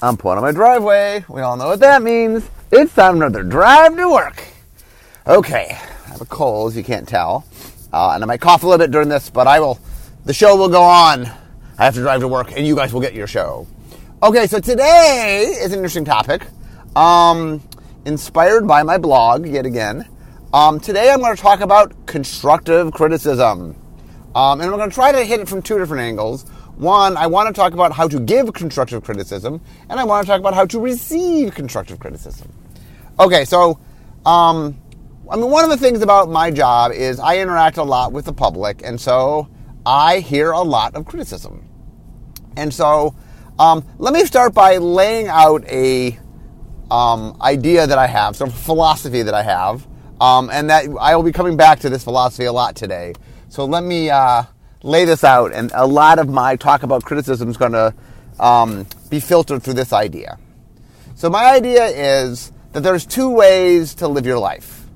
I'm pulling on my driveway. We all know what that means. It's time for another drive to work. Okay, I have a cold, as you can't tell. Uh, and I might cough a little bit during this, but I will, the show will go on. I have to drive to work, and you guys will get your show. Okay, so today is an interesting topic. Um, inspired by my blog, yet again. Um, today I'm going to talk about constructive criticism. Um, and I'm going to try to hit it from two different angles. One, I want to talk about how to give constructive criticism, and I want to talk about how to receive constructive criticism. Okay, so, um, I mean, one of the things about my job is I interact a lot with the public, and so I hear a lot of criticism. And so, um, let me start by laying out a um, idea that I have, some philosophy that I have, um, and that I will be coming back to this philosophy a lot today. So let me uh, lay this out, and a lot of my talk about criticism is going to um, be filtered through this idea. So my idea is that there's two ways to live your life.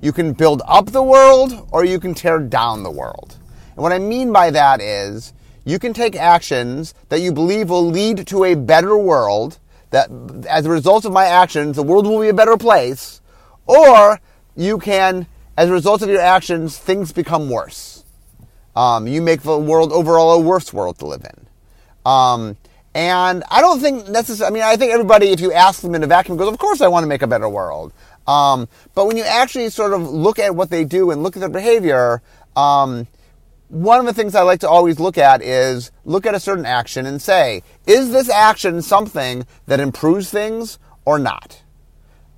You can build up the world, or you can tear down the world. And what I mean by that is you can take actions that you believe will lead to a better world. That as a result of my actions, the world will be a better place, or you can, as a result of your actions, things become worse. Um, you make the world overall a worse world to live in. Um, and I don't think necessarily, I mean, I think everybody, if you ask them in a vacuum, goes, of course I want to make a better world. Um, but when you actually sort of look at what they do and look at their behavior, um, one of the things I like to always look at is look at a certain action and say, is this action something that improves things or not?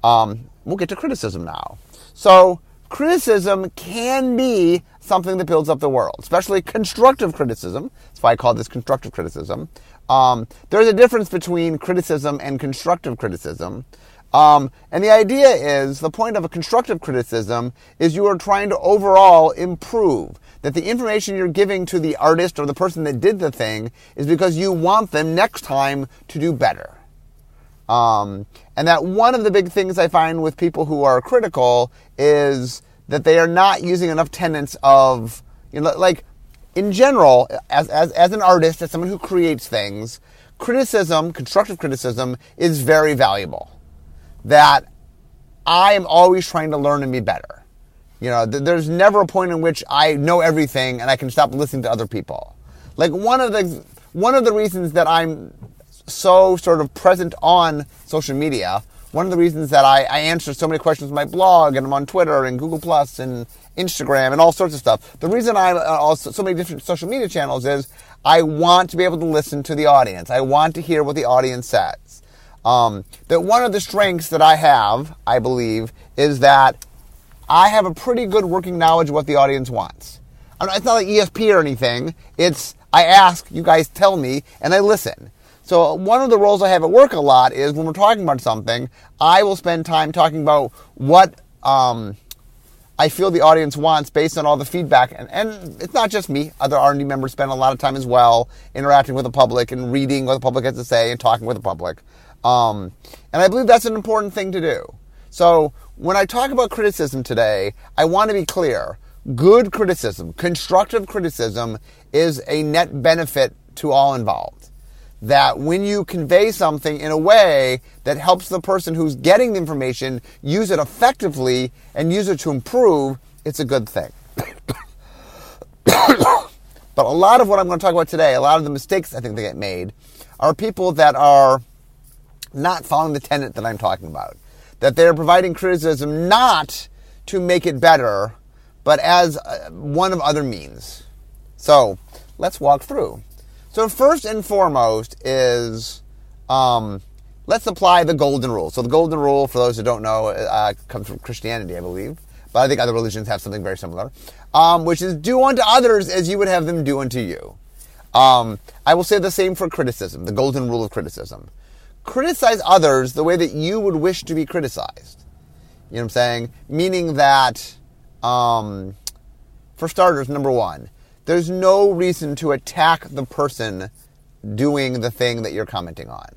Um, we'll get to criticism now. So, criticism can be something that builds up the world, especially constructive criticism. That's why I call this constructive criticism. Um, there's a difference between criticism and constructive criticism. Um, and the idea is the point of a constructive criticism is you are trying to overall improve. That the information you're giving to the artist or the person that did the thing is because you want them next time to do better. Um, and that one of the big things I find with people who are critical is that they are not using enough tenets of, you know, like in general, as, as, as an artist, as someone who creates things, criticism, constructive criticism, is very valuable. That I am always trying to learn and be better. You know, th- there's never a point in which I know everything and I can stop listening to other people. Like one of the one of the reasons that I'm so sort of present on social media. One of the reasons that I, I answer so many questions on my blog and I'm on Twitter and Google Plus and Instagram and all sorts of stuff. The reason I'm uh, also so many different social media channels is I want to be able to listen to the audience. I want to hear what the audience says. Um, that one of the strengths that I have, I believe, is that I have a pretty good working knowledge of what the audience wants. It's not like ESP or anything. It's I ask, you guys tell me, and I listen. So one of the roles I have at work a lot is when we're talking about something, I will spend time talking about what um, I feel the audience wants based on all the feedback. And, and it's not just me. Other R&D members spend a lot of time as well interacting with the public and reading what the public has to say and talking with the public. Um, and I believe that's an important thing to do. So when I talk about criticism today, I want to be clear. Good criticism, constructive criticism is a net benefit to all involved that when you convey something in a way that helps the person who's getting the information use it effectively and use it to improve, it's a good thing. but a lot of what I'm going to talk about today, a lot of the mistakes I think that get made, are people that are not following the tenet that I'm talking about. That they're providing criticism not to make it better, but as uh, one of other means. So let's walk through. So first and foremost is um, let's apply the golden rule. So the golden rule, for those who don't know, uh, comes from Christianity, I believe, but I think other religions have something very similar, um, which is do unto others as you would have them do unto you. Um, I will say the same for criticism, the golden rule of criticism. Criticize others the way that you would wish to be criticized. You know what I'm saying? Meaning that, um, for starters, number one, there's no reason to attack the person doing the thing that you're commenting on.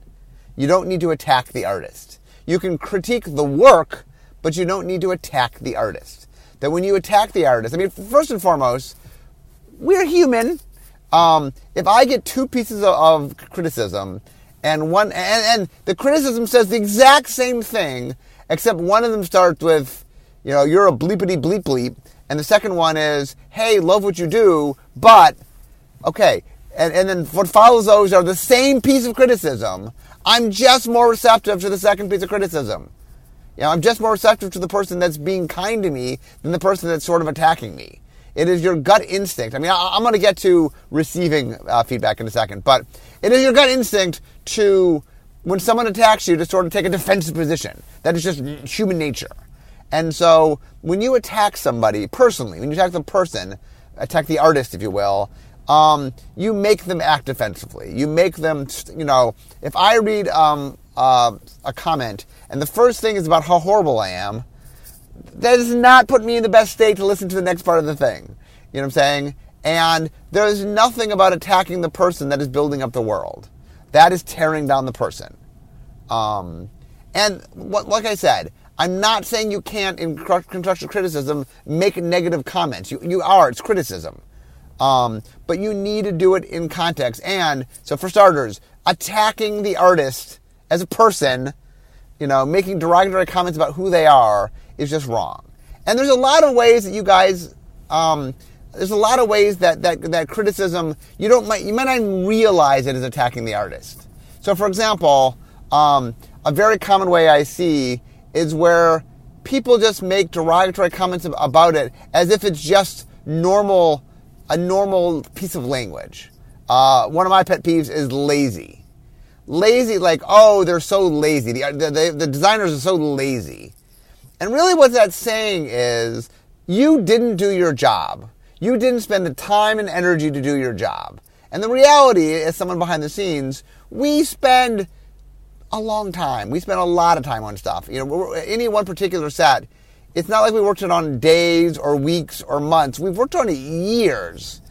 You don't need to attack the artist. You can critique the work, but you don't need to attack the artist. That when you attack the artist, I mean, first and foremost, we're human. Um, if I get two pieces of, of criticism and one and, and the criticism says the exact same thing, except one of them starts with, you know, you're a bleepity bleep bleep, and the second one is, hey, love what you do, but okay, and, and then what follows those are the same piece of criticism. I'm just more receptive to the second piece of criticism. You know, I'm just more receptive to the person that's being kind to me than the person that's sort of attacking me. It is your gut instinct. I mean, I, am going to get to receiving uh, feedback in a second, but it is your gut instinct to, when someone attacks you, to sort of take a defensive position. That is just human nature. And so when you attack somebody personally, when you attack the person, attack the artist, if you will, um, you make them act defensively. You make them, you know, if I read um, uh, a comment and the first thing is about how horrible I am, that does not put me in the best state to listen to the next part of the thing. You know what I'm saying? And there's nothing about attacking the person that is building up the world. That is tearing down the person. Um, and what, like I said, I'm not saying you can't, in constructive criticism, make negative comments. You, you are, it's criticism. Um, but you need to do it in context. And so, for starters, attacking the artist as a person, you know, making derogatory comments about who they are is just wrong. And there's a lot of ways that you guys, um, there's a lot of ways that, that, that criticism, you don't, you might not realize it is attacking the artist. So, for example, um, a very common way I see is where people just make derogatory comments about it as if it's just normal, a normal piece of language. Uh, one of my pet peeves is lazy. Lazy, like, oh, they're so lazy. The, the, the designers are so lazy. And really, what that's saying is you didn't do your job. You didn't spend the time and energy to do your job. And the reality, as someone behind the scenes, we spend a long time. We spent a lot of time on stuff. You know, any one particular set, it's not like we worked it on days or weeks or months. We've worked on it years.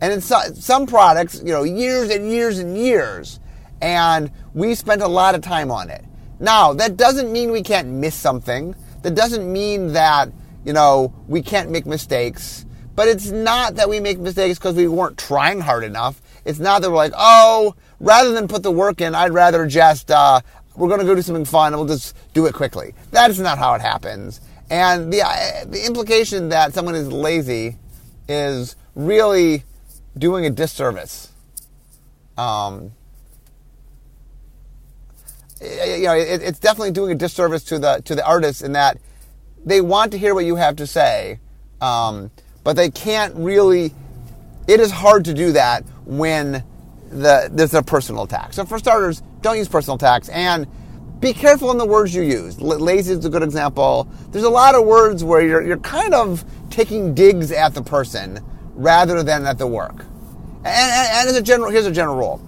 And in some products, you know, years and years and years. And we spent a lot of time on it. Now, that doesn't mean we can't miss something. That doesn't mean that, you know, we can't make mistakes. But it's not that we make mistakes because we weren't trying hard enough. It's not that we're like, oh, rather than put the work in, I'd rather just, uh, we're going to go do something fun and we'll just do it quickly. That is not how it happens. And the, uh, the implication that someone is lazy is really doing a disservice. Um, you know, it, it's definitely doing a disservice to the to the artists in that they want to hear what you have to say, um, but they can't really. It is hard to do that when the there's a personal attack. So for starters, don't use personal attacks and be careful in the words you use. Lazy is a good example. There's a lot of words where you're you're kind of taking digs at the person rather than at the work. And, and, and as a general, here's a general rule: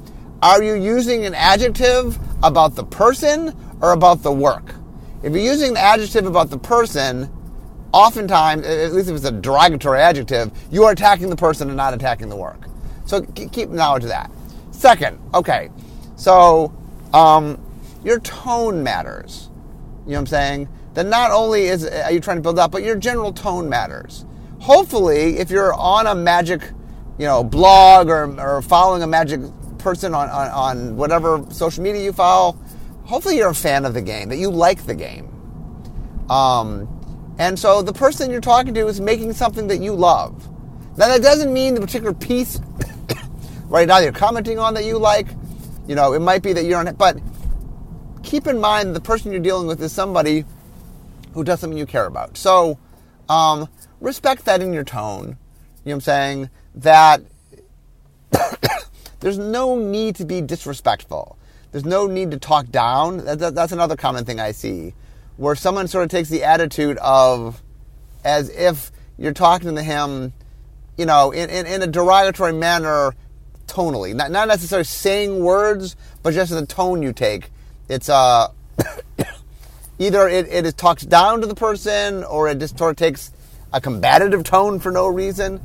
Are you using an adjective about the person or about the work? If you're using the adjective about the person, oftentimes, at least if it's a derogatory adjective, you are attacking the person and not attacking the work. So keep knowledge of that. Second, okay, so um, your tone matters. You know what I'm saying? That not only is are you trying to build up, but your general tone matters. Hopefully, if you're on a magic, you know, blog or, or following a magic person on, on, on whatever social media you follow, hopefully you're a fan of the game, that you like the game. Um, and so the person you're talking to is making something that you love. Now that doesn't mean the particular piece right now you're commenting on that you like. You know, it might be that you don't, but keep in mind the person you're dealing with is somebody who does something you care about. So um, respect that in your tone. You know what I'm saying? That there's no need to be disrespectful. There's no need to talk down. that's another common thing I see, where someone sort of takes the attitude of as if you're talking to him, you know, in, in, in a derogatory manner, tonally. Not, not necessarily saying words, but just the tone you take. It's uh, either it, talks down to the person or it just sort of takes a combative tone for no reason.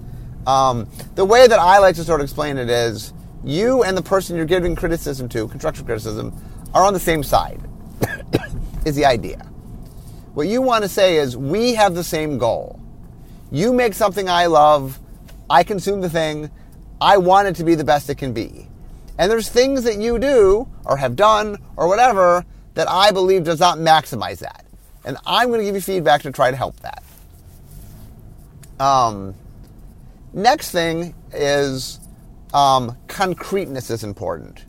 Um, the way that I like to sort of explain it is you and the person you're giving criticism to, constructive criticism, are on the same side, is the idea. What you want to say is, we have the same goal. You make something I love, I consume the thing, I want it to be the best it can be. And there's things that you do or have done or whatever that I believe does not maximize that. And I'm going to give you feedback to try to help that. Um, next thing is um, concreteness is important.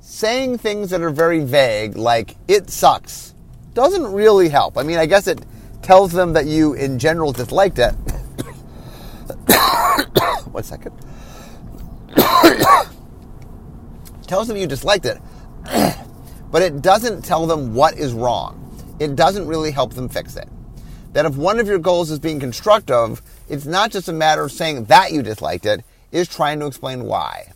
Saying things that are very vague, like it sucks, doesn't really help. I mean, I guess it tells them that you, in general, disliked it. One second. tells them you disliked it, but it doesn't tell them what is wrong. It doesn't really help them fix it. That if one of your goals is being constructive, it's not just a matter of saying that you disliked it, is trying to explain why.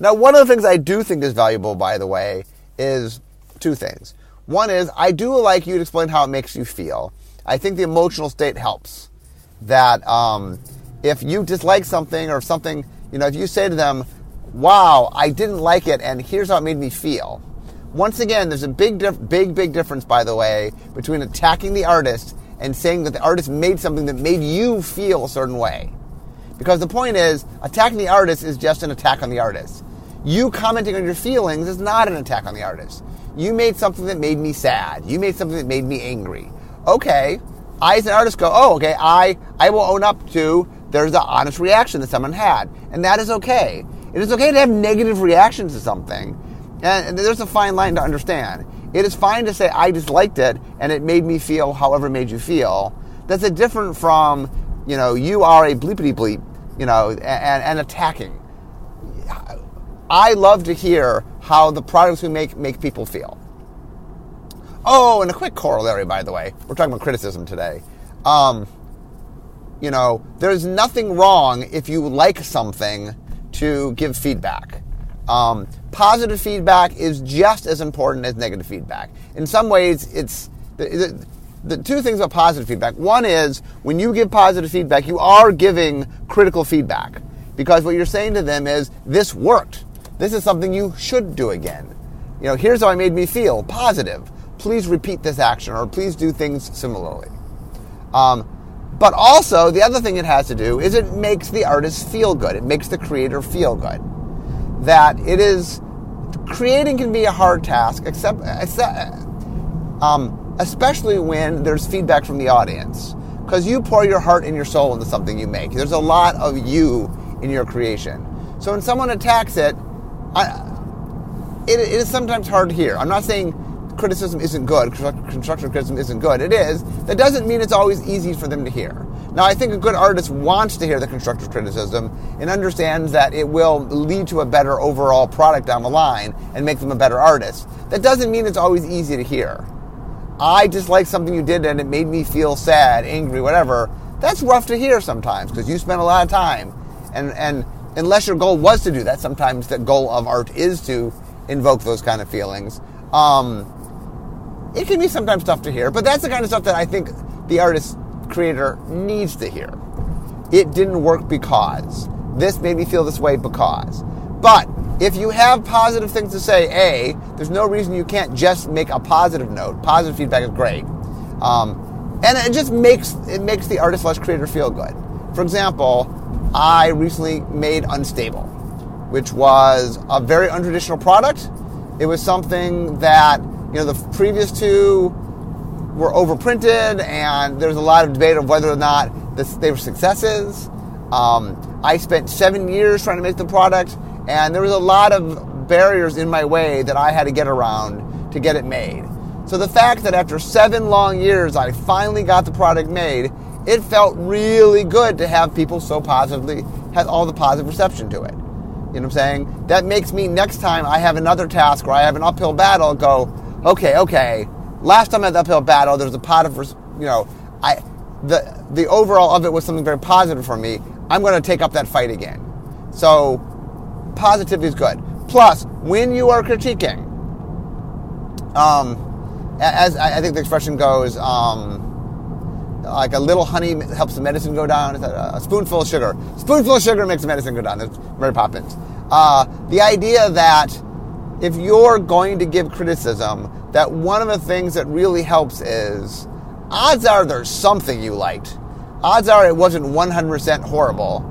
Now, one of the things I do think is valuable, by the way, is two things. One is I do like you to explain how it makes you feel. I think the emotional state helps. That um, if you dislike something or something, you know, if you say to them, wow, I didn't like it, and here's how it made me feel. Once again, there's a big, big, big difference, by the way, between attacking the artist and saying that the artist made something that made you feel a certain way. Because the point is, attacking the artist is just an attack on the artist. You commenting on your feelings is not an attack on the artist. You made something that made me sad. You made something that made me angry. Okay, I as an artist go, oh, okay, I, I will own up to there's the honest reaction that someone had. And that is okay. It is okay to have negative reactions to something. And there's a fine line to understand. It is fine to say, I disliked it and it made me feel however made you feel. That's a different from, you know, you are a bleepity bleep, you know, and, and attacking. I love to hear how the products we make make people feel. Oh, and a quick corollary, by the way. We're talking about criticism today. Um, you know, there's nothing wrong if you like something to give feedback. Um, positive feedback is just as important as negative feedback. In some ways, it's the, the, the, two things about positive feedback. One is when you give positive feedback, you are giving critical feedback because what you're saying to them is, "This worked. This is something you should do again." You know, here's how I made me feel. Positive. Please repeat this action, or please do things similarly. Um, but also, the other thing it has to do is it makes the artist feel good. It makes the creator feel good. That it is creating can be a hard task, except, except um, especially when there's feedback from the audience, because you pour your heart and your soul into something you make. There's a lot of you in your creation. So when someone attacks it, I, it, it is sometimes hard to hear. I'm not saying criticism isn't good, constructive criticism isn't good. It is. That doesn't mean it's always easy for them to hear. Now, I think a good artist wants to hear the constructive criticism and understands that it will lead to a better overall product down the line and make them a better artist. That doesn't mean it's always easy to hear. I dislike something you did and it made me feel sad, angry, whatever. That's rough to hear sometimes because you spent a lot of time. And, and unless your goal was to do that, sometimes the goal of art is to invoke those kind of feelings. Um, it can be sometimes tough to hear, but that's the kind of stuff that I think the artist creator needs to hear. It didn't work because. This made me feel this way because. But if you have positive things to say, A, there's no reason you can't just make a positive note. Positive feedback is great. Um, and it just makes it makes the artist slash creator feel good. For example, I recently made Unstable, which was a very untraditional product. It was something that you know, the previous two were overprinted, and there's a lot of debate of whether or not this, they were successes. Um, I spent seven years trying to make the product, and there was a lot of barriers in my way that I had to get around to get it made. So the fact that after seven long years I finally got the product made, it felt really good to have people so positively have all the positive reception to it. You know what I'm saying? That makes me next time I have another task where I have an uphill battle go, okay, okay. Last time at the uphill battle, there was a pot of, you know, I the the overall of it was something very positive for me. I'm going to take up that fight again. So positivity is good. Plus, when you are critiquing, um, as I think the expression goes, um, like a little honey helps the medicine go down. A spoonful of sugar. Spoonful of sugar makes the medicine go down. That's Mary Poppins. Uh, the idea that if you're going to give criticism, that one of the things that really helps is odds are there's something you liked. Odds are it wasn't 100% horrible.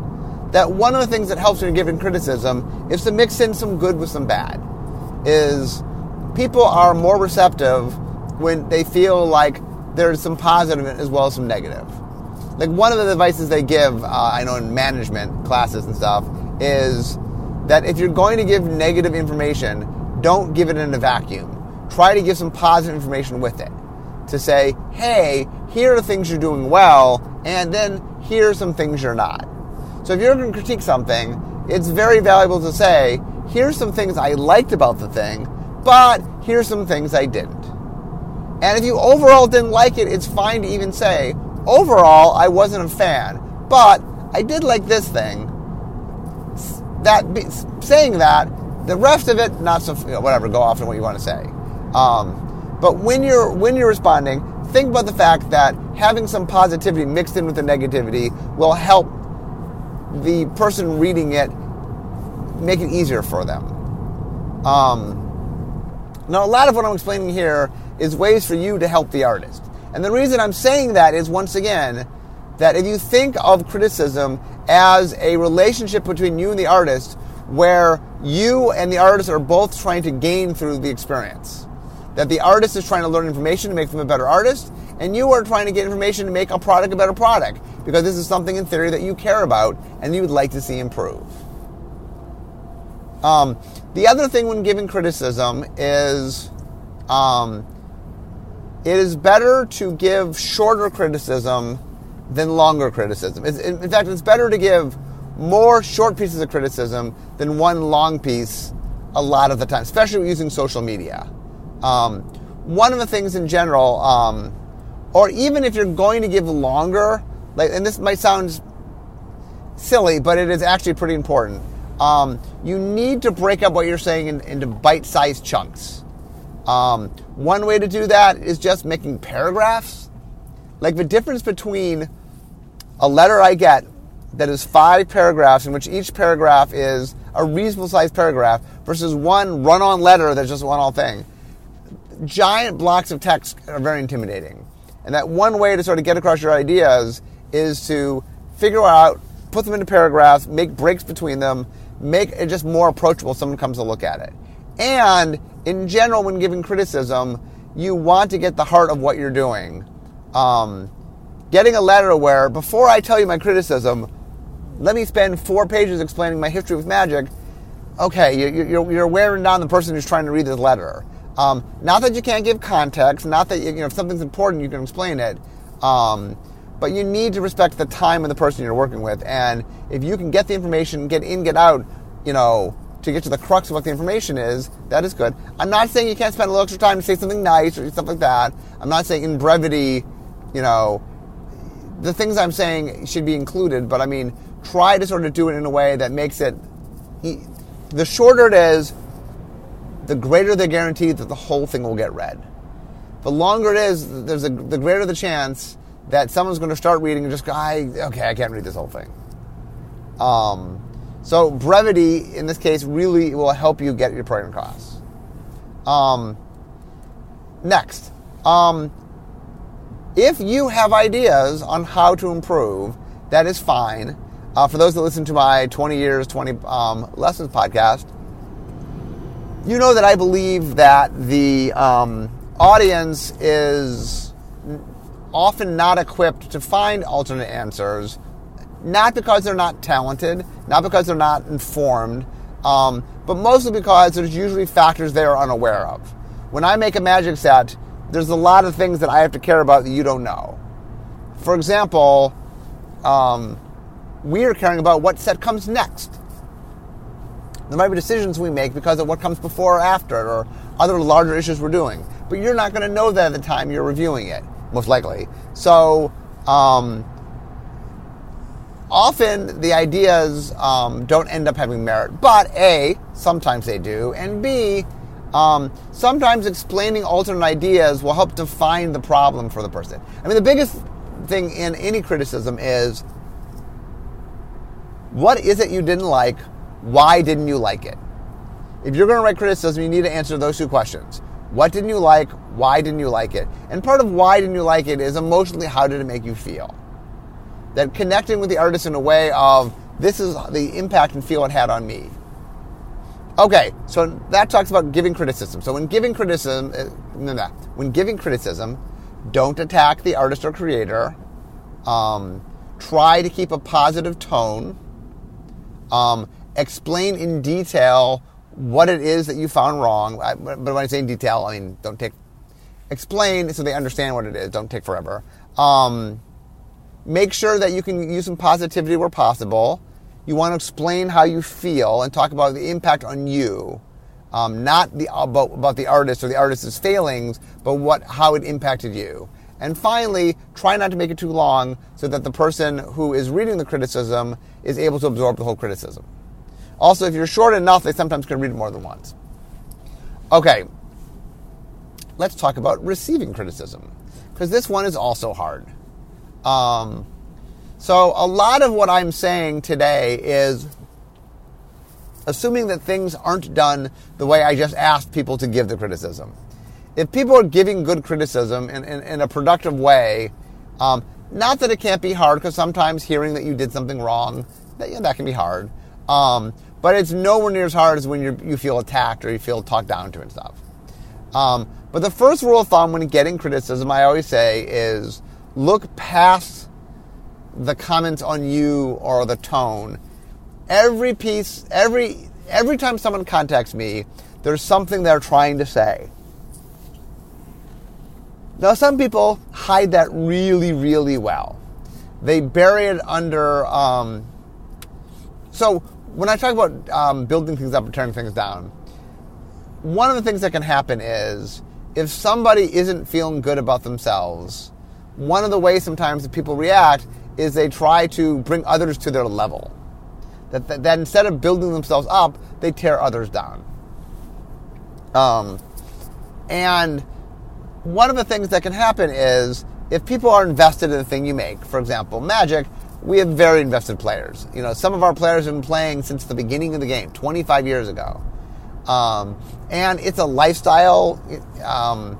that one of the things that helps when you're giving criticism is to mix in some good with some bad. Is people are more receptive when they feel like there's some positive as well as some negative. Like one of the advices they give, uh, I know in management classes and stuff, is that if you're going to give negative information, don't give it in a vacuum. Try to give some positive information with it. To say, hey, here are things you're doing well, and then here are some things you're not. So if you're going to critique something, it's very valuable to say, here's some things I liked about the thing, but here's some things I didn't. And if you overall didn't like it, it's fine to even say, overall, I wasn't a fan, but I did like this thing. That saying that, the rest of it, not so whatever. Go off on what you want to say. Um, but when you're when you're responding, think about the fact that having some positivity mixed in with the negativity will help the person reading it make it easier for them. Um, now, a lot of what I'm explaining here is ways for you to help the artist. And the reason I'm saying that is once again that if you think of criticism as a relationship between you and the artist where you and the artist are both trying to gain through the experience. That the artist is trying to learn information to make them a better artist, and you are trying to get information to make a product a better product because this is something in theory that you care about and you would like to see improve. Um, the other thing when giving criticism is um, it is better to give shorter criticism than longer criticism. It's, in fact, it's better to give more short pieces of criticism than one long piece a lot of the time, especially using social media. Um, one of the things in general, um, or even if you're going to give longer, like, and this might sound silly, but it is actually pretty important. Um, you need to break up what you're saying in, into bite-sized chunks. Um, one way to do that is just making paragraphs. Like the difference between a letter I get that is five paragraphs in which each paragraph is a reasonable sized paragraph versus one run on letter that's just one all thing. Giant blocks of text are very intimidating. And that one way to sort of get across your ideas is to figure out, put them into paragraphs, make breaks between them, make it just more approachable someone comes to look at it. And in general, when giving criticism, you want to get the heart of what you're doing. Um, getting a letter where, before I tell you my criticism, let me spend four pages explaining my history with magic. Okay, you're, you're wearing down the person who's trying to read this letter. Um, not that you can't give context, not that you know if something's important you can explain it, um, but you need to respect the time of the person you're working with. And if you can get the information, get in, get out, you know, to get to the crux of what the information is, that is good. I'm not saying you can't spend a little extra time to say something nice or stuff like that. I'm not saying in brevity, you know, the things I'm saying should be included, but I mean, try to sort of do it in a way that makes it. The shorter it is, the greater the guarantee that the whole thing will get read. The longer it is, there's a, the greater the chance that someone's going to start reading and just go, I, okay, I can't read this whole thing. Um, so brevity, in this case, really will help you get your point across. Um, next, um, if you have ideas on how to improve, that is fine. Uh, for those that listen to my 20 years, 20 um, lessons podcast, you know that I believe that the um, audience is often not equipped to find alternate answers, not because they're not talented, not because they're not informed, um, but mostly because there's usually factors they are unaware of. When I make a magic set, there's a lot of things that I have to care about that you don't know. For example, um, we are caring about what set comes next. There might be decisions we make because of what comes before or after, or other larger issues we're doing. But you're not going to know that at the time you're reviewing it, most likely. So, um, often the ideas um, don't end up having merit. But A, sometimes they do, and B, um, sometimes explaining alternate ideas will help define the problem for the person. I mean, the biggest thing in any criticism is what is it you didn't like? Why didn't you like it? If you're going to write criticism, you need to answer those two questions. What didn't you like? Why didn't you like it? And part of why didn't you like it is emotionally how did it make you feel? That connecting with the artist in a way of this is the impact and feel it had on me. Okay, so that talks about giving criticism. So when giving criticism, uh, when giving criticism, don't attack the artist or creator. Um, try to keep a positive tone. Um, explain in detail what it is that you found wrong. I, but when I say in detail, I mean don't take. Explain so they understand what it is. Don't take forever. Um, make sure that you can use some positivity where possible. You want to explain how you feel and talk about the impact on you, um, not the about, about the artist or the artist's failings, but what how it impacted you. And finally, try not to make it too long so that the person who is reading the criticism is able to absorb the whole criticism. Also, if you're short enough, they sometimes can read it more than once. Okay, let's talk about receiving criticism, because this one is also hard. Um, so, a lot of what I'm saying today is assuming that things aren't done the way I just asked people to give the criticism. If people are giving good criticism in, in, in a productive way, um, not that it can't be hard, because sometimes hearing that you did something wrong, that, yeah, that can be hard. Um, but it's nowhere near as hard as when you you feel attacked or you feel talked down to and stuff. Um, but the first rule of thumb when getting criticism, I always say, is look past the comments on you or the tone. Every piece, every every time someone contacts me, there's something they're trying to say. Now, some people hide that really, really well. They bury it under. Um, so, when I talk about um, building things up and tearing things down, one of the things that can happen is if somebody isn't feeling good about themselves, one of the ways sometimes that people react is they try to bring others to their level. That, that, that instead of building themselves up, they tear others down. Um, and one of the things that can happen is if people are invested in the thing you make, for example, Magic, we have very invested players. You know, some of our players have been playing since the beginning of the game, 25 years ago. Um, and it's a lifestyle, um,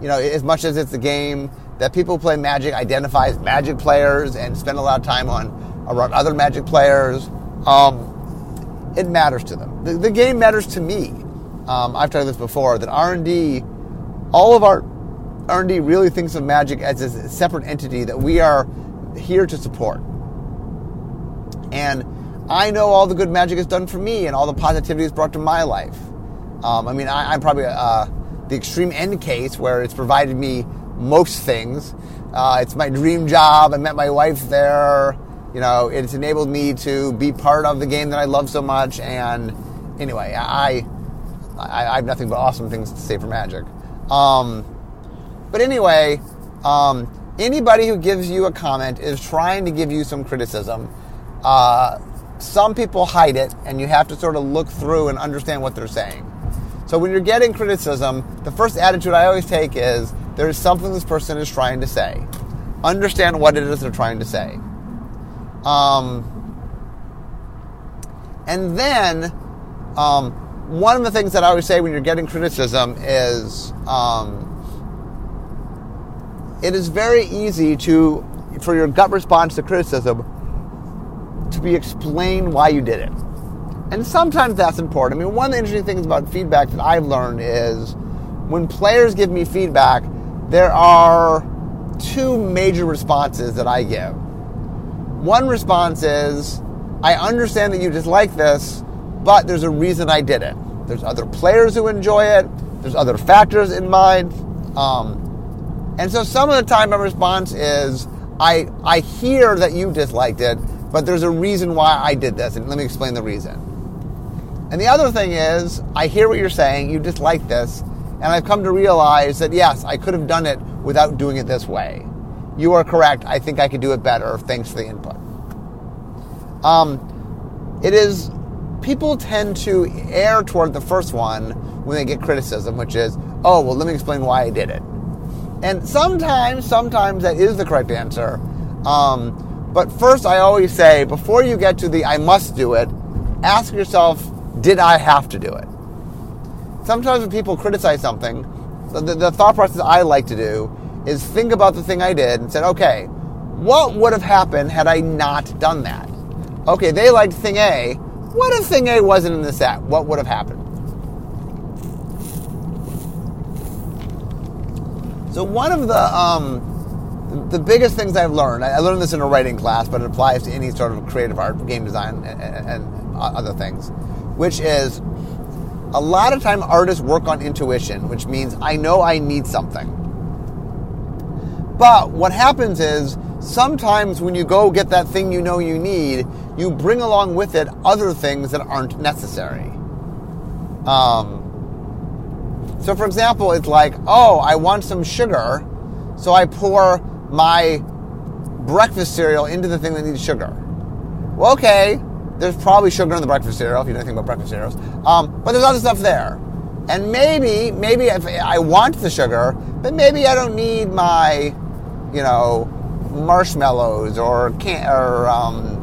you know, as much as it's a game that people who play Magic identify as Magic players and spend a lot of time on around other Magic players. Um, it matters to them. The, the, game matters to me. Um, I've talked this before that R and D, all of our R and D really thinks of Magic as a separate entity that we are here to support. And I know all the good magic has done for me and all the positivity it's brought to my life. Um, I mean, I, am probably uh, the extreme end case where it's provided me most things. Uh, it's my dream job. I met my wife there. You know, it's enabled me to be part of the game that I love so much. And anyway, I, I, I have nothing but awesome things to say for Magic. Um, but anyway, um, anybody who gives you a comment is trying to give you some criticism. Uh, some people hide it, and you have to sort of look through and understand what they're saying. So when you're getting criticism, the first attitude I always take is there is something this person is trying to say. Understand what it is they're trying to say. Um, and then, um, one of the things that I always say when you're getting criticism is um, it is very easy to, for your gut response to criticism, to be explained why you did it. And sometimes that's important. I mean, one of the interesting things about feedback that I've learned is when players give me feedback, there are two major responses that I give. One response is, I understand that you dislike this, but there's a reason I did it. There's other players who enjoy it. There's other factors in mind. Um, and so some of the time my response is, I, I hear that you disliked it, but there's a reason why I did this, and let me explain the reason. And the other thing is, I hear what you're saying, you dislike this, and I've come to realize that yes, I could have done it without doing it this way. You are correct. I think I could do it better. Thanks for the input. Um, it is people tend to err toward the first one when they get criticism, which is, oh, well, let me explain why I did it. And sometimes, sometimes that is the correct answer. Um, but first, I always say, before you get to the I must do it, ask yourself, did I have to do it? Sometimes when people criticize something, the, the thought process I like to do is think about the thing I did and said, okay, what would have happened had I not done that? okay, they liked thing A. What if thing A wasn't in the set? What would have happened? So one of the um, the biggest things I've learned, I learned this in a writing class, but it applies to any sort of creative art, game design, and, and other things, which is a lot of time artists work on intuition, which means I know I need something. But what happens is sometimes when you go get that thing you know you need, you bring along with it other things that aren't necessary. Um, so, for example, it's like, oh, I want some sugar, so I pour my breakfast cereal into the thing that needs sugar. Well, okay, there's probably sugar in the breakfast cereal if you know anything about breakfast cereals, um, but there's other stuff there. And maybe, maybe if I want the sugar, but maybe I don't need my, you know, marshmallows or can or um,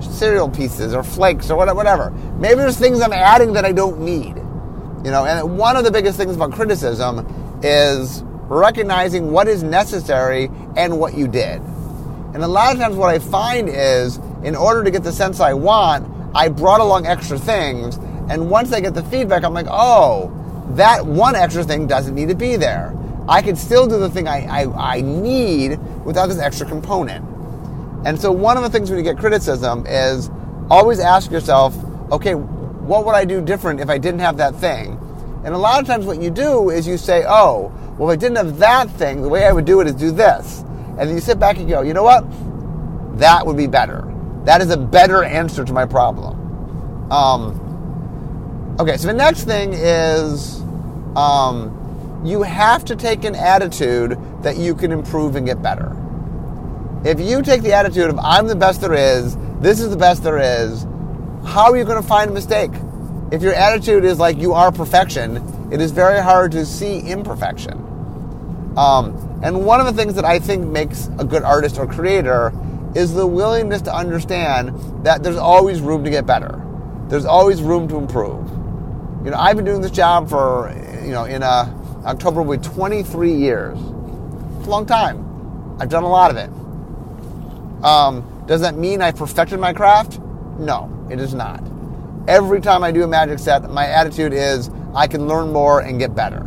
cereal pieces or flakes or whatever. Maybe there's things I'm adding that I don't need. You know, and one of the biggest things about criticism is recognizing what is necessary and what you did. And a lot of times, what I find is in order to get the sense I want, I brought along extra things. And once I get the feedback, I'm like, oh, that one extra thing doesn't need to be there. I can still do the thing I, I, I need without this extra component. And so, one of the things when you get criticism is always ask yourself, okay, what would I do different if I didn't have that thing? And a lot of times, what you do is you say, oh, well, if I didn't have that thing, the way I would do it is do this. And then you sit back and go, you know what? That would be better. That is a better answer to my problem. Um, okay, so the next thing is um, you have to take an attitude that you can improve and get better. If you take the attitude of, I'm the best there is, this is the best there is, how are you going to find a mistake? If your attitude is like you are perfection, it is very hard to see imperfection. Um, and one of the things that I think makes a good artist or creator is the willingness to understand that there's always room to get better. There's always room to improve. You know, I've been doing this job for, you know, in uh, October will be 23 years. It's a long time. I've done a lot of it. Um, does that mean I perfected my craft? No, it is not. Every time I do a magic set, my attitude is I can learn more and get better.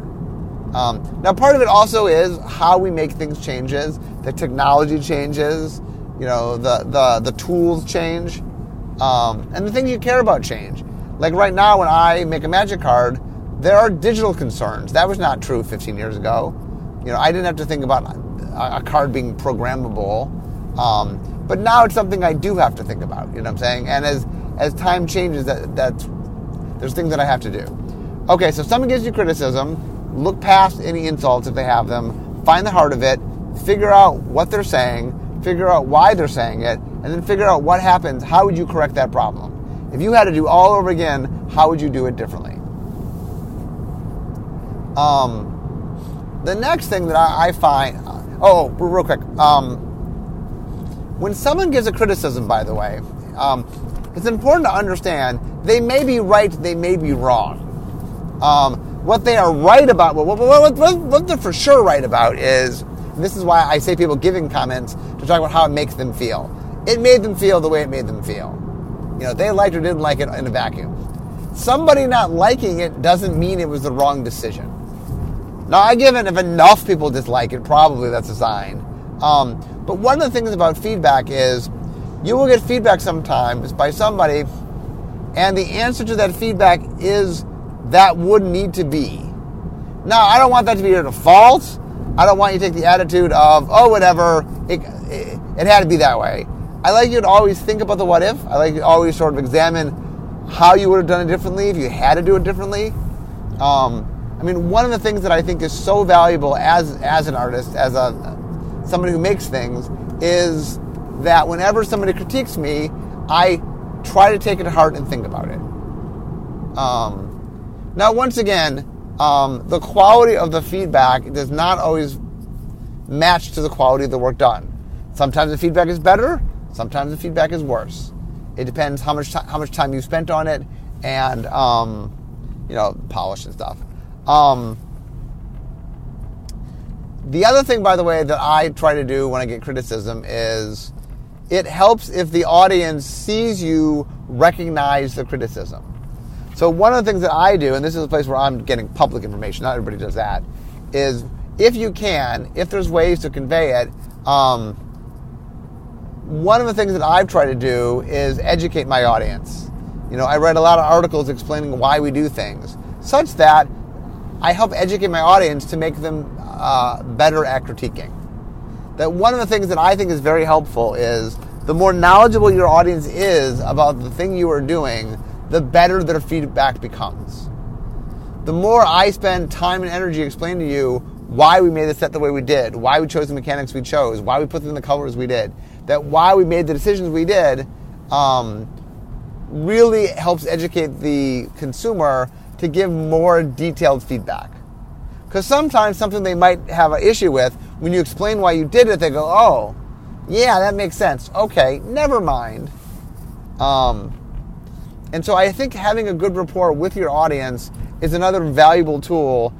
Um, now, part of it also is how we make things changes. The technology changes you know the the the tools change um, and the things you care about change. Like right now when i make a magic card there are digital concerns. That was not true 15 years ago. You know i didn't have to think about a, card being programmable um, but now it's something i do have to think about you know what i'm saying? And as as time changes that that's there's things that i have to do. Okay so if someone gives you criticism look past any insults if they have them find the heart of it figure out what they're saying figure out why they're saying it, and then figure out what happens. How would you correct that problem? If you had to do all over again, how would you do it differently? Um, the next thing that I, I find, oh, real quick, um, when someone gives a criticism, by the way, um, it's important to understand they may be right, they may be wrong. Um, what they are right about, what, what, what, they're for sure right about is this is why I say people giving comments to talk about how it makes them feel. It made them feel the way it made them feel. You know, they liked or didn't like it in a vacuum. Somebody not liking it doesn't mean it was the wrong decision. Now, I give it if enough people dislike it, probably that's a sign. Um, but one of the things about feedback is you will get feedback sometimes by somebody, and the answer to that feedback is that would need to be. Now, I don't want that to be a default. I don't want you to take the attitude of, oh, whatever, it, it, it had to be that way. I like you to always think about the what if. I like you to always sort of examine how you would have done it differently if you had to do it differently. Um, I mean, one of the things that I think is so valuable as as an artist, as a somebody who makes things, is that whenever somebody critiques me, I try to take it to heart and think about it. Um, now, once again, um, the quality of the feedback does not always match to the quality of the work done. Sometimes the feedback is better, sometimes the feedback is worse. It depends how much how much time you spent on it and um, you know polish and stuff. Um, the other thing, by the way, that I try to do when I get criticism is it helps if the audience sees you recognize the criticism. So one of the things that I do, and this is a place where I'm getting public information, not everybody does that, is if you can, if there's ways to convey it, um, one of the things that I've tried to do is educate my audience. You know, I read a lot of articles explaining why we do things, such that I help educate my audience to make them uh, better at critiquing. That one of the things that I think is very helpful is the more knowledgeable your audience is about the thing you are doing, the better their feedback becomes. The more I spend time and energy explaining to you why we made the set the way we did, why we chose the mechanics we chose, why we put them in the colors we did, that why we made the decisions we did, um, really helps educate the consumer to give more detailed feedback. Because sometimes something they might have an issue with, when you explain why you did it, they go, oh, yeah, that makes sense. Okay, never mind. Um, and so I think having a good rapport with your audience is another valuable tool.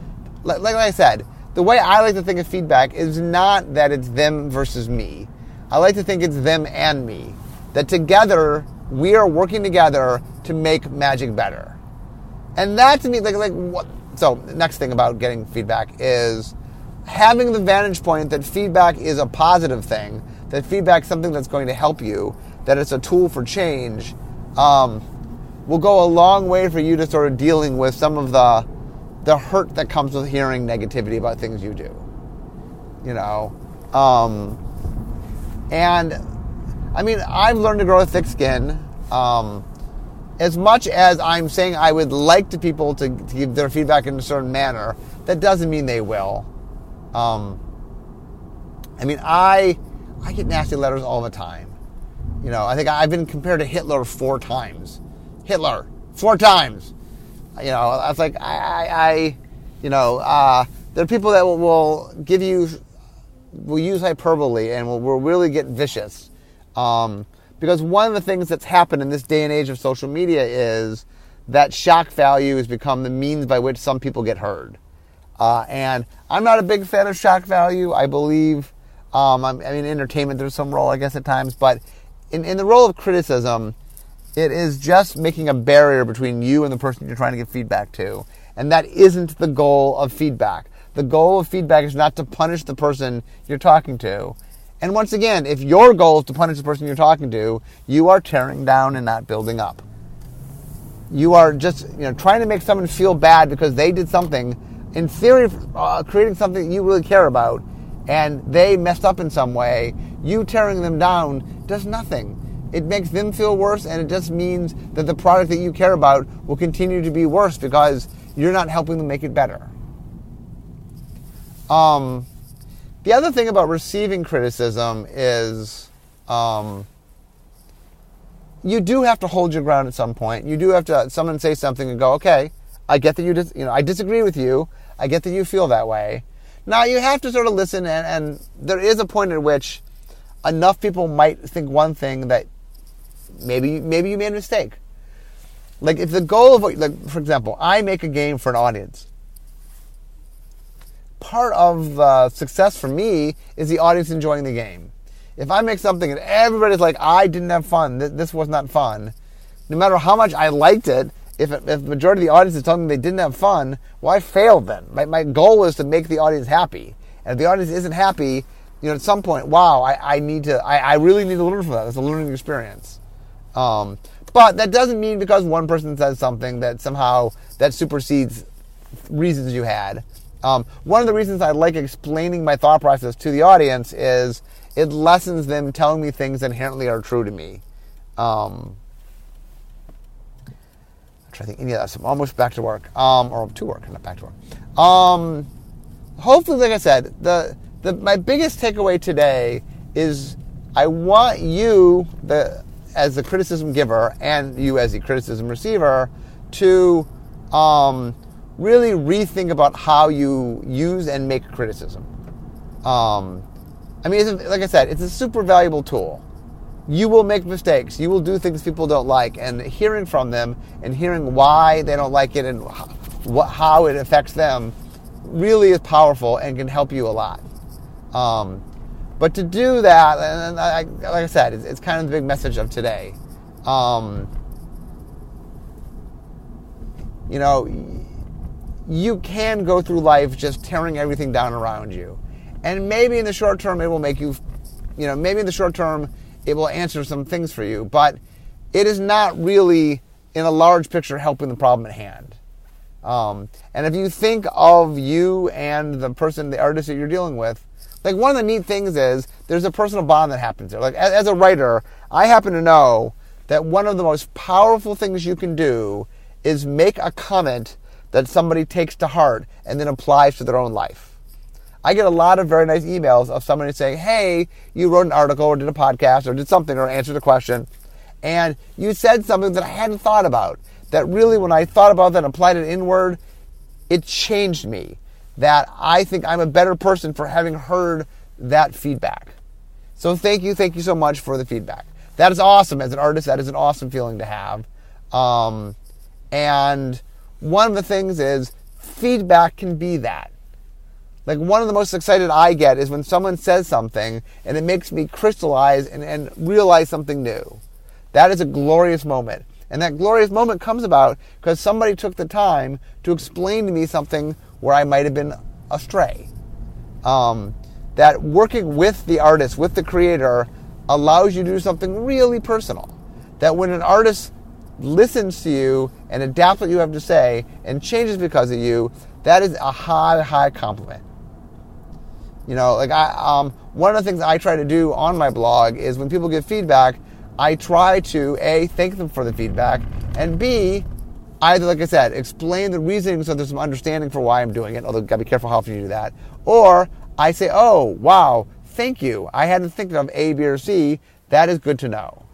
Like, like I said, the way I like to think of feedback is not that it's them versus me. I like to think it's them and me. That together we are working together to make magic better. And that to me, like, like what? So, next thing about getting feedback is having the vantage point that feedback is a positive thing, that feedback is something that's going to help you, that it's a tool for change, um, will go a long way for you to sort of dealing with some of the the hurt that comes with hearing negativity about things you do. You know, um, and I mean, I've learned to grow a thick skin. Um, as much as I'm saying I would like to people to, to, give their feedback in a certain manner, that doesn't mean they will. Um, I mean, I I get nasty letters all the time. You know, I think I've been compared to Hitler four times. Hitler four times. You know, I was like, I, I, I you know, uh, there are people that will, will, give you, will use hyperbole and will, will really get vicious. Um, because one of the things that's happened in this day and age of social media is that shock value has become the means by which some people get heard. Uh, and I'm not a big fan of shock value. I believe, um, I mean, entertainment, there's some role, I guess, at times, but in, in the role of criticism, it is just making a barrier between you and the person you're trying to give feedback to. And that isn't the goal of feedback. The goal of feedback is not to punish the person you're talking to. And once again, if your goal is to punish the person you're talking to, you are tearing down and not building up. You are just you know trying to make someone feel bad because they did something, in theory, uh, creating something you really care about, and they messed up in some way. You tearing them down does nothing it makes them feel worse, and it just means that the product that you care about will continue to be worse because you're not helping them make it better. Um, the other thing about receiving criticism is um, you do have to hold your ground at some point. You do have to someone say something and go, okay, I get that you dis- you know I disagree with you. I get that you feel that way. Now you have to sort of listen, and, and there is a point at which enough people might think one thing that maybe maybe you made a mistake. Like if the goal of like for example, I make a game for an audience. Part of the success for me is the audience enjoying the game. If I make something and everybody's like, I didn't have fun, this was not fun, no matter how much I liked it, if, if the majority of the audience is telling me they didn't have fun, well, I failed then. My, my goal is to make the audience happy. And if the audience isn't happy, you know, at some point, wow, I, I need to, I, I really need to learn from that. It's a learning experience. Um, but that doesn't mean because one person says something that somehow that supersedes reasons you had. Um, one of the reasons I like explaining my thought process to the audience is it lessens them telling me things inherently are true to me. Um, I'm trying to think any of that. I'm almost back to work, um, or to work, not back to work. Um, hopefully, like I said, the, the my biggest takeaway today is I want you, the as the criticism giver and you as the criticism receiver to um, really rethink about how you use and make criticism. Um, I mean, like I said, it's a super valuable tool. You will make mistakes. You will do things people don't like, and hearing from them and hearing why they don't like it and how it affects them really is powerful and can help you a lot. Um, But to do that, and I, like I said, it's, it's, kind of the big message of today. Um, you know, you can go through life just tearing everything down around you. And maybe in the short term, it will make you, you know, maybe in the short term, it will answer some things for you. But it is not really, in a large picture, helping the problem at hand. Um, and if you think of you and the person, the artist that you're dealing with, like one of the neat things is there's a personal bond that happens there. Like as, as a writer, I happen to know that one of the most powerful things you can do is make a comment that somebody takes to heart and then applies to their own life. I get a lot of very nice emails of somebody saying, Hey, you wrote an article or did a podcast or did something or answered a question, and you said something that I hadn't thought about. That really, when I thought about that and applied it inward, it changed me. That I think I'm a better person for having heard that feedback. So thank you, thank you so much for the feedback. That is awesome. As an artist, that is an awesome feeling to have. Um, and one of the things is feedback can be that. Like one of the most excited I get is when someone says something and it makes me crystallize and, and realize something new. That is a glorious moment. And that glorious moment comes about because somebody took the time to explain to me something where I might have been astray. Um, that working with the artist, with the creator, allows you to do something really personal. That when an artist listens to you and adapts what you have to say and changes because of you, that is a high, high compliment. You know, like I, um, one of the things I try to do on my blog is when people give feedback, I try to a thank them for the feedback, and b either like I said, explain the reasoning so there's some understanding for why I'm doing it. Although gotta be careful how often you do that. Or I say, oh wow, thank you. I hadn't think of A, B, or C. That is good to know.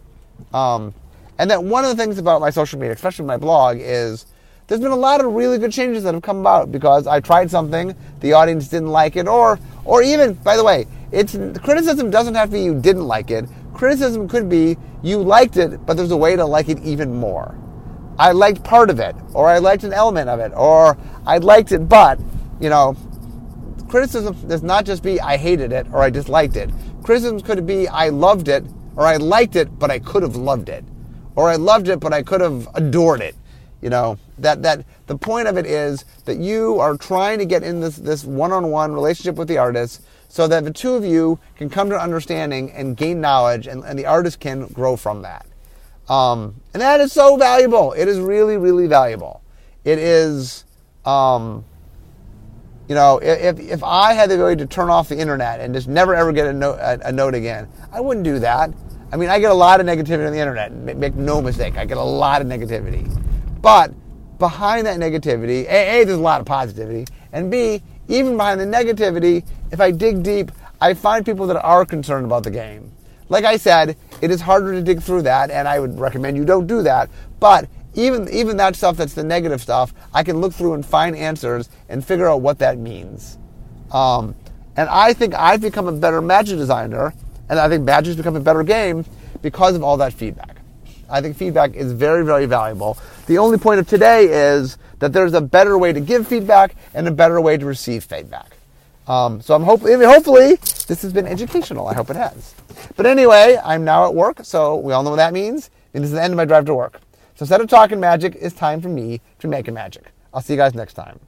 Um, and that one of the things about my social media, especially my blog, is there's been a lot of really good changes that have come about because I tried something, the audience didn't like it, or or even, by the way, it's criticism doesn't have to be you didn't like it. Criticism could be you liked it, but there's a way to like it even more. I liked part of it, or I liked an element of it, or I liked it, but, you know, criticism does not just be I hated it or I disliked it. Criticism could be I loved it, or I liked it, but I could have loved it or I loved it, but I could have adored it. You know, that, that the point of it is that you are trying to get in this, this one-on-one relationship with the artist so that the two of you can come to understanding and gain knowledge and, and the artist can grow from that. Um, and that is so valuable. It is really, really valuable. It is, um, you know, if, if I had the ability to turn off the internet and just never ever get a note, a, a note again, I wouldn't do that. I mean, I get a lot of negativity on the internet. Make no mistake, I get a lot of negativity. But behind that negativity, A, a, there's a lot of positivity, and B, even behind the negativity, if I dig deep, I find people that are concerned about the game. Like I said, it is harder to dig through that, and I would recommend you don't do that. But even even that stuff that's the negative stuff, I can look through and find answers and figure out what that means. Um, and I think I've become a better magic designer and I think Magic's become a better game because of all that feedback. I think feedback is very, very valuable. The only point of today is that there's a better way to give feedback and a better way to receive feedback. Um, so I'm hopefully, hopefully this has been educational. I hope it has. But anyway, I'm now at work, so we all know what that means. And this is the end of my drive to work. So instead of talking magic, it's time for me to make a magic. I'll see you guys next time.